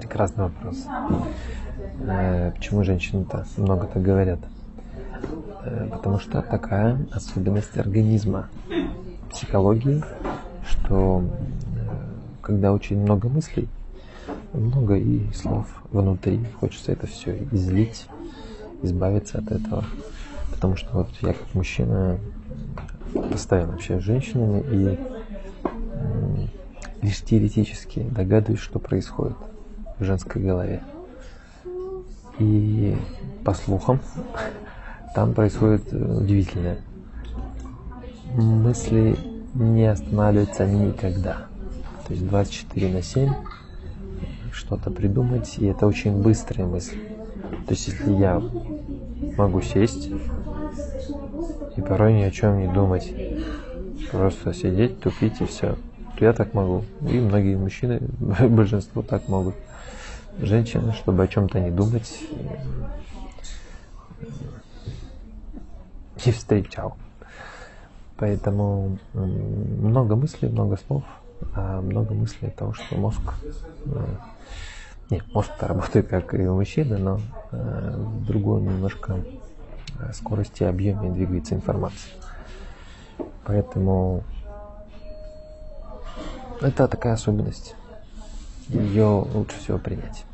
Прекрасный вопрос. Э, почему женщины-то много так говорят? Э, потому что такая особенность организма, психологии, что э, когда очень много мыслей, много и слов внутри, хочется это все излить, избавиться от этого. Потому что вот я как мужчина постоянно общаюсь с женщинами и лишь теоретически догадываюсь, что происходит в женской голове. И по слухам, там происходит удивительное. Мысли не останавливаются никогда. То есть 24 на 7 что-то придумать, и это очень быстрая мысль. То есть если я могу сесть и порой ни о чем не думать, просто сидеть, тупить и все, я так могу. И многие мужчины, большинство так могут. Женщины, чтобы о чем-то не думать, не встречал. Поэтому много мыслей, много слов, а много мыслей от того, что мозг... Э, не, мозг работает как и у мужчины, но э, в другой немножко э, скорости объеме двигается информация. Поэтому это такая особенность. Ее лучше всего принять.